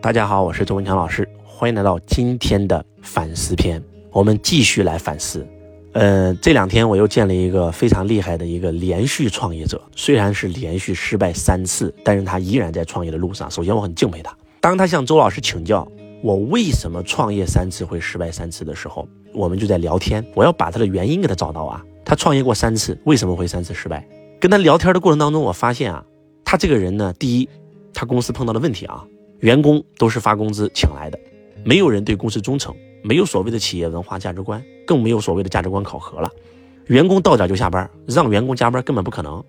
大家好，我是周文强老师，欢迎来到今天的反思篇。我们继续来反思。呃，这两天我又见了一个非常厉害的一个连续创业者，虽然是连续失败三次，但是他依然在创业的路上。首先，我很敬佩他。当他向周老师请教我为什么创业三次会失败三次的时候，我们就在聊天。我要把他的原因给他找到啊。他创业过三次，为什么会三次失败？跟他聊天的过程当中，我发现啊，他这个人呢，第一，他公司碰到的问题啊。员工都是发工资请来的，没有人对公司忠诚，没有所谓的企业文化价值观，更没有所谓的价值观考核了。员工到点就下班，让员工加班根本不可能。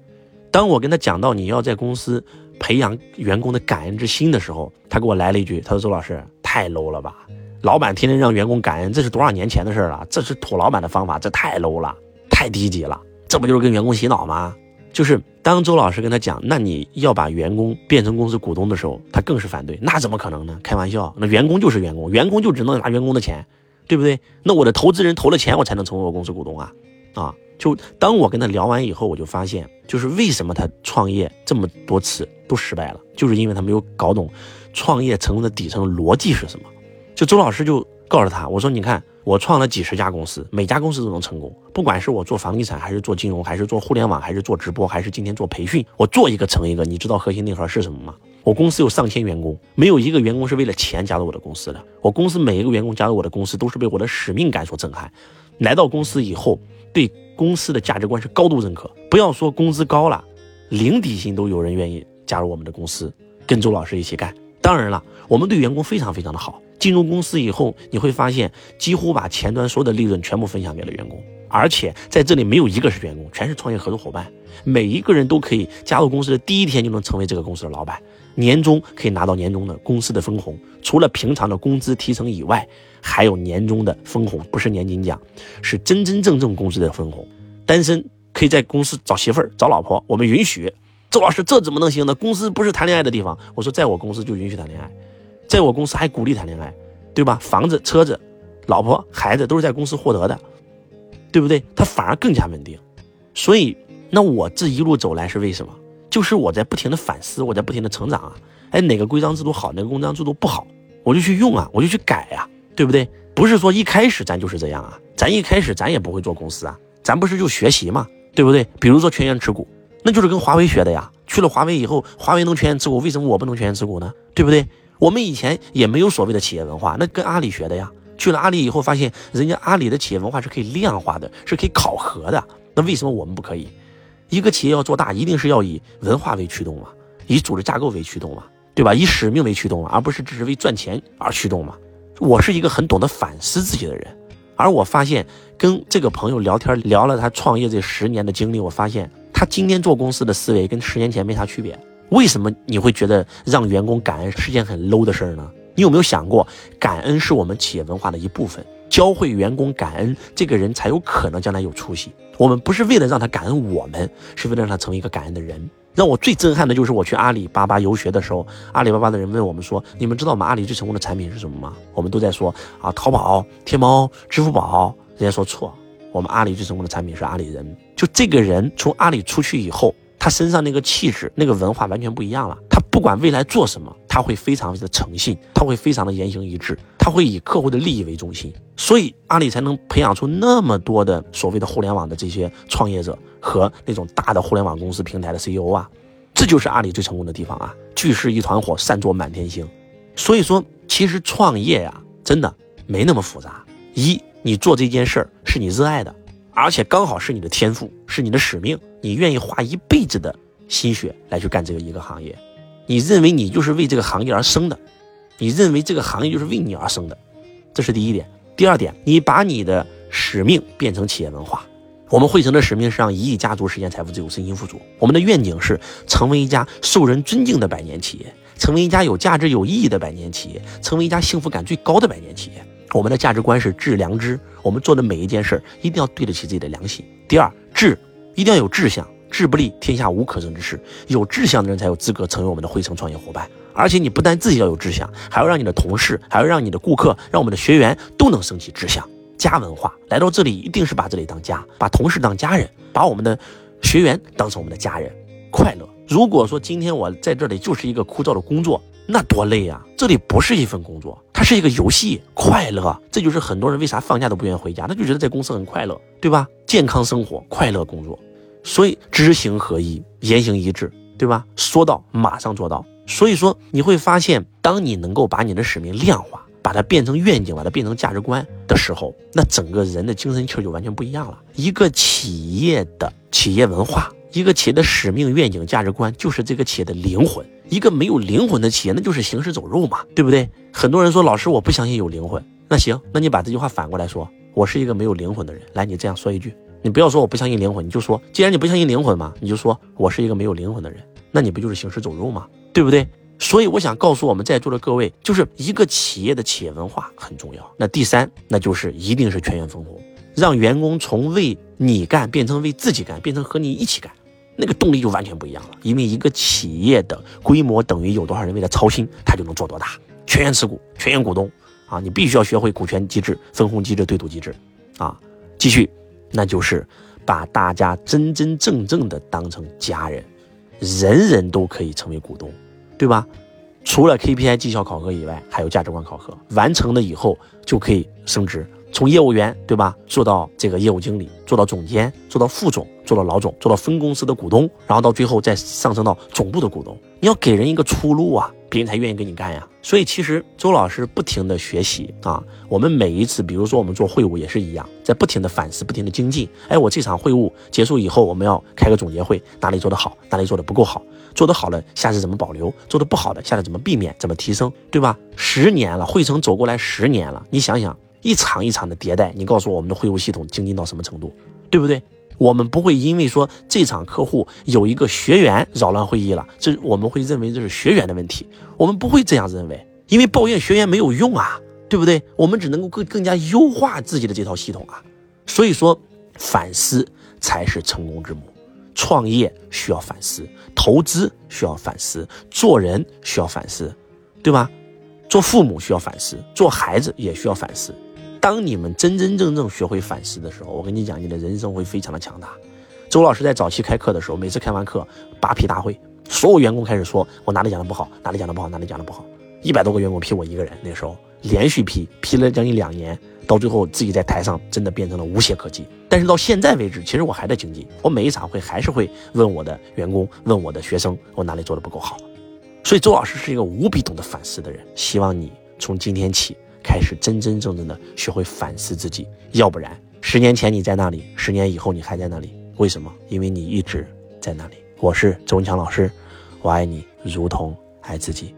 当我跟他讲到你要在公司培养员工的感恩之心的时候，他给我来了一句：“他说周老师太 low 了吧，老板天天让员工感恩，这是多少年前的事了？这是土老板的方法，这太 low 了，太低级了，这不就是跟员工洗脑吗？”就是当周老师跟他讲，那你要把员工变成公司股东的时候，他更是反对。那怎么可能呢？开玩笑，那员工就是员工，员工就只能拿员工的钱，对不对？那我的投资人投了钱，我才能成为我公司股东啊！啊，就当我跟他聊完以后，我就发现，就是为什么他创业这么多次都失败了，就是因为他没有搞懂创业成功的底层逻辑是什么。就周老师就告诉他，我说你看。我创了几十家公司，每家公司都能成功。不管是我做房地产，还是做金融，还是做互联网，还是做直播，还是今天做培训，我做一个成一个。你知道核心内核是什么吗？我公司有上千员工，没有一个员工是为了钱加入我的公司的。我公司每一个员工加入我的公司，都是被我的使命感所震撼。来到公司以后，对公司的价值观是高度认可。不要说工资高了，零底薪都有人愿意加入我们的公司，跟周老师一起干。当然了，我们对员工非常非常的好。进入公司以后，你会发现几乎把前端所有的利润全部分享给了员工，而且在这里没有一个是员工，全是创业合作伙伴。每一个人都可以加入公司的第一天就能成为这个公司的老板，年终可以拿到年终的公司的分红。除了平常的工资提成以外，还有年终的分红，不是年金奖，是真真正正公司的分红。单身可以在公司找媳妇儿、找老婆，我们允许。周老师，这怎么能行呢？公司不是谈恋爱的地方。我说，在我公司就允许谈恋爱。在我公司还鼓励谈恋爱，对吧？房子、车子、老婆、孩子都是在公司获得的，对不对？他反而更加稳定。所以，那我这一路走来是为什么？就是我在不停的反思，我在不停的成长啊。哎，哪个规章制度好，哪个规章制度不好，我就去用啊，我就去改呀，对不对？不是说一开始咱就是这样啊，咱一开始咱也不会做公司啊，咱不是就学习嘛，对不对？比如说全员持股，那就是跟华为学的呀。去了华为以后，华为能全员持股，为什么我不能全员持股呢？对不对？我们以前也没有所谓的企业文化，那跟阿里学的呀。去了阿里以后，发现人家阿里的企业文化是可以量化的，是可以考核的。那为什么我们不可以？一个企业要做大，一定是要以文化为驱动嘛，以组织架构为驱动嘛，对吧？以使命为驱动嘛，而不是只是为赚钱而驱动嘛。我是一个很懂得反思自己的人，而我发现跟这个朋友聊天，聊了他创业这十年的经历，我发现他今天做公司的思维跟十年前没啥区别。为什么你会觉得让员工感恩是件很 low 的事儿呢？你有没有想过，感恩是我们企业文化的一部分，教会员工感恩，这个人才有可能将来有出息。我们不是为了让他感恩我们，是为了让他成为一个感恩的人。让我最震撼的就是我去阿里巴巴游学的时候，阿里巴巴的人问我们说：“你们知道我们阿里最成功的产品是什么吗？”我们都在说啊，淘宝、天猫、支付宝。人家说错，我们阿里最成功的产品是阿里人。就这个人从阿里出去以后。他身上那个气质、那个文化完全不一样了。他不管未来做什么，他会非常的诚信，他会非常的言行一致，他会以客户的利益为中心。所以阿里才能培养出那么多的所谓的互联网的这些创业者和那种大的互联网公司平台的 CEO 啊，这就是阿里最成功的地方啊！聚是一团火，散作满天星。所以说，其实创业呀，真的没那么复杂。一，你做这件事儿是你热爱的。而且刚好是你的天赋，是你的使命，你愿意花一辈子的心血来去干这个一个行业，你认为你就是为这个行业而生的，你认为这个行业就是为你而生的，这是第一点。第二点，你把你的使命变成企业文化。我们汇成的使命是让一亿家族实现财富自由、身心富足。我们的愿景是成为一家受人尊敬的百年企业，成为一家有价值、有意义的百年企业，成为一家幸福感最高的百年企业。我们的价值观是致良知，我们做的每一件事一定要对得起自己的良心。第二，志一定要有志向，志不立，天下无可成之事。有志向的人才有资格成为我们的汇成创业伙伴。而且你不但自己要有志向，还要让你的同事，还要让你的顾客，让我们的学员都能升起志向。家文化来到这里，一定是把这里当家，把同事当家人，把我们的学员当成我们的家人，快乐。如果说今天我在这里就是一个枯燥的工作，那多累啊！这里不是一份工作，它是一个游戏，快乐。这就是很多人为啥放假都不愿意回家，他就觉得在公司很快乐，对吧？健康生活，快乐工作，所以知行合一，言行一致，对吧？说到马上做到。所以说你会发现，当你能够把你的使命量化，把它变成愿景，把它变成价值观的时候，那整个人的精神气儿就完全不一样了。一个企业的企业文化。一个企业的使命、愿景、价值观，就是这个企业的灵魂。一个没有灵魂的企业，那就是行尸走肉嘛，对不对？很多人说，老师，我不相信有灵魂。那行，那你把这句话反过来说，我是一个没有灵魂的人。来，你这样说一句，你不要说我不相信灵魂，你就说，既然你不相信灵魂嘛，你就说我是一个没有灵魂的人。那你不就是行尸走肉吗？对不对？所以我想告诉我们在座的各位，就是一个企业的企业文化很重要。那第三，那就是一定是全员分红，让员工从为你干变成为自己干，变成和你一起干。那个动力就完全不一样了，因为一个企业的规模等于有多少人为他操心，他就能做多大。全员持股，全员股东啊，你必须要学会股权机制、分红机制、对赌机制啊。继续，那就是把大家真真正正的当成家人，人人都可以成为股东，对吧？除了 KPI 绩效考核以外，还有价值观考核，完成了以后就可以升职。从业务员对吧，做到这个业务经理，做到总监，做到副总，做到老总，做到分公司的股东，然后到最后再上升到总部的股东。你要给人一个出路啊，别人才愿意跟你干呀。所以其实周老师不停的学习啊，我们每一次，比如说我们做会务也是一样，在不停的反思，不停的精进。哎，我这场会务结束以后，我们要开个总结会，哪里做得好，哪里做的不够好，做得好了，下次怎么保留？做得不好的，下次怎么避免？怎么提升？对吧？十年了，汇成走过来十年了，你想想。一场一场的迭代，你告诉我，我们的会务系统精进到什么程度，对不对？我们不会因为说这场客户有一个学员扰乱会议了，这我们会认为这是学员的问题，我们不会这样认为，因为抱怨学员没有用啊，对不对？我们只能够更更加优化自己的这套系统啊。所以说，反思才是成功之母。创业需要反思，投资需要反思，做人需要反思，对吧？做父母需要反思，做孩子也需要反思。当你们真真正正学会反思的时候，我跟你讲，你的人生会非常的强大。周老师在早期开课的时候，每次开完课，八批大会，所有员工开始说我哪里讲的不好，哪里讲的不好，哪里讲的不好，一百多个员工批我一个人。那时候连续批，批了将近两年，到最后自己在台上真的变成了无懈可击。但是到现在为止，其实我还在精进，我每一场会还是会问我的员工，问我的学生，我哪里做的不够好。所以周老师是一个无比懂得反思的人，希望你从今天起。开始真真正正的学会反思自己，要不然十年前你在那里，十年以后你还在那里，为什么？因为你一直在那里。我是周文强老师，我爱你如同爱自己。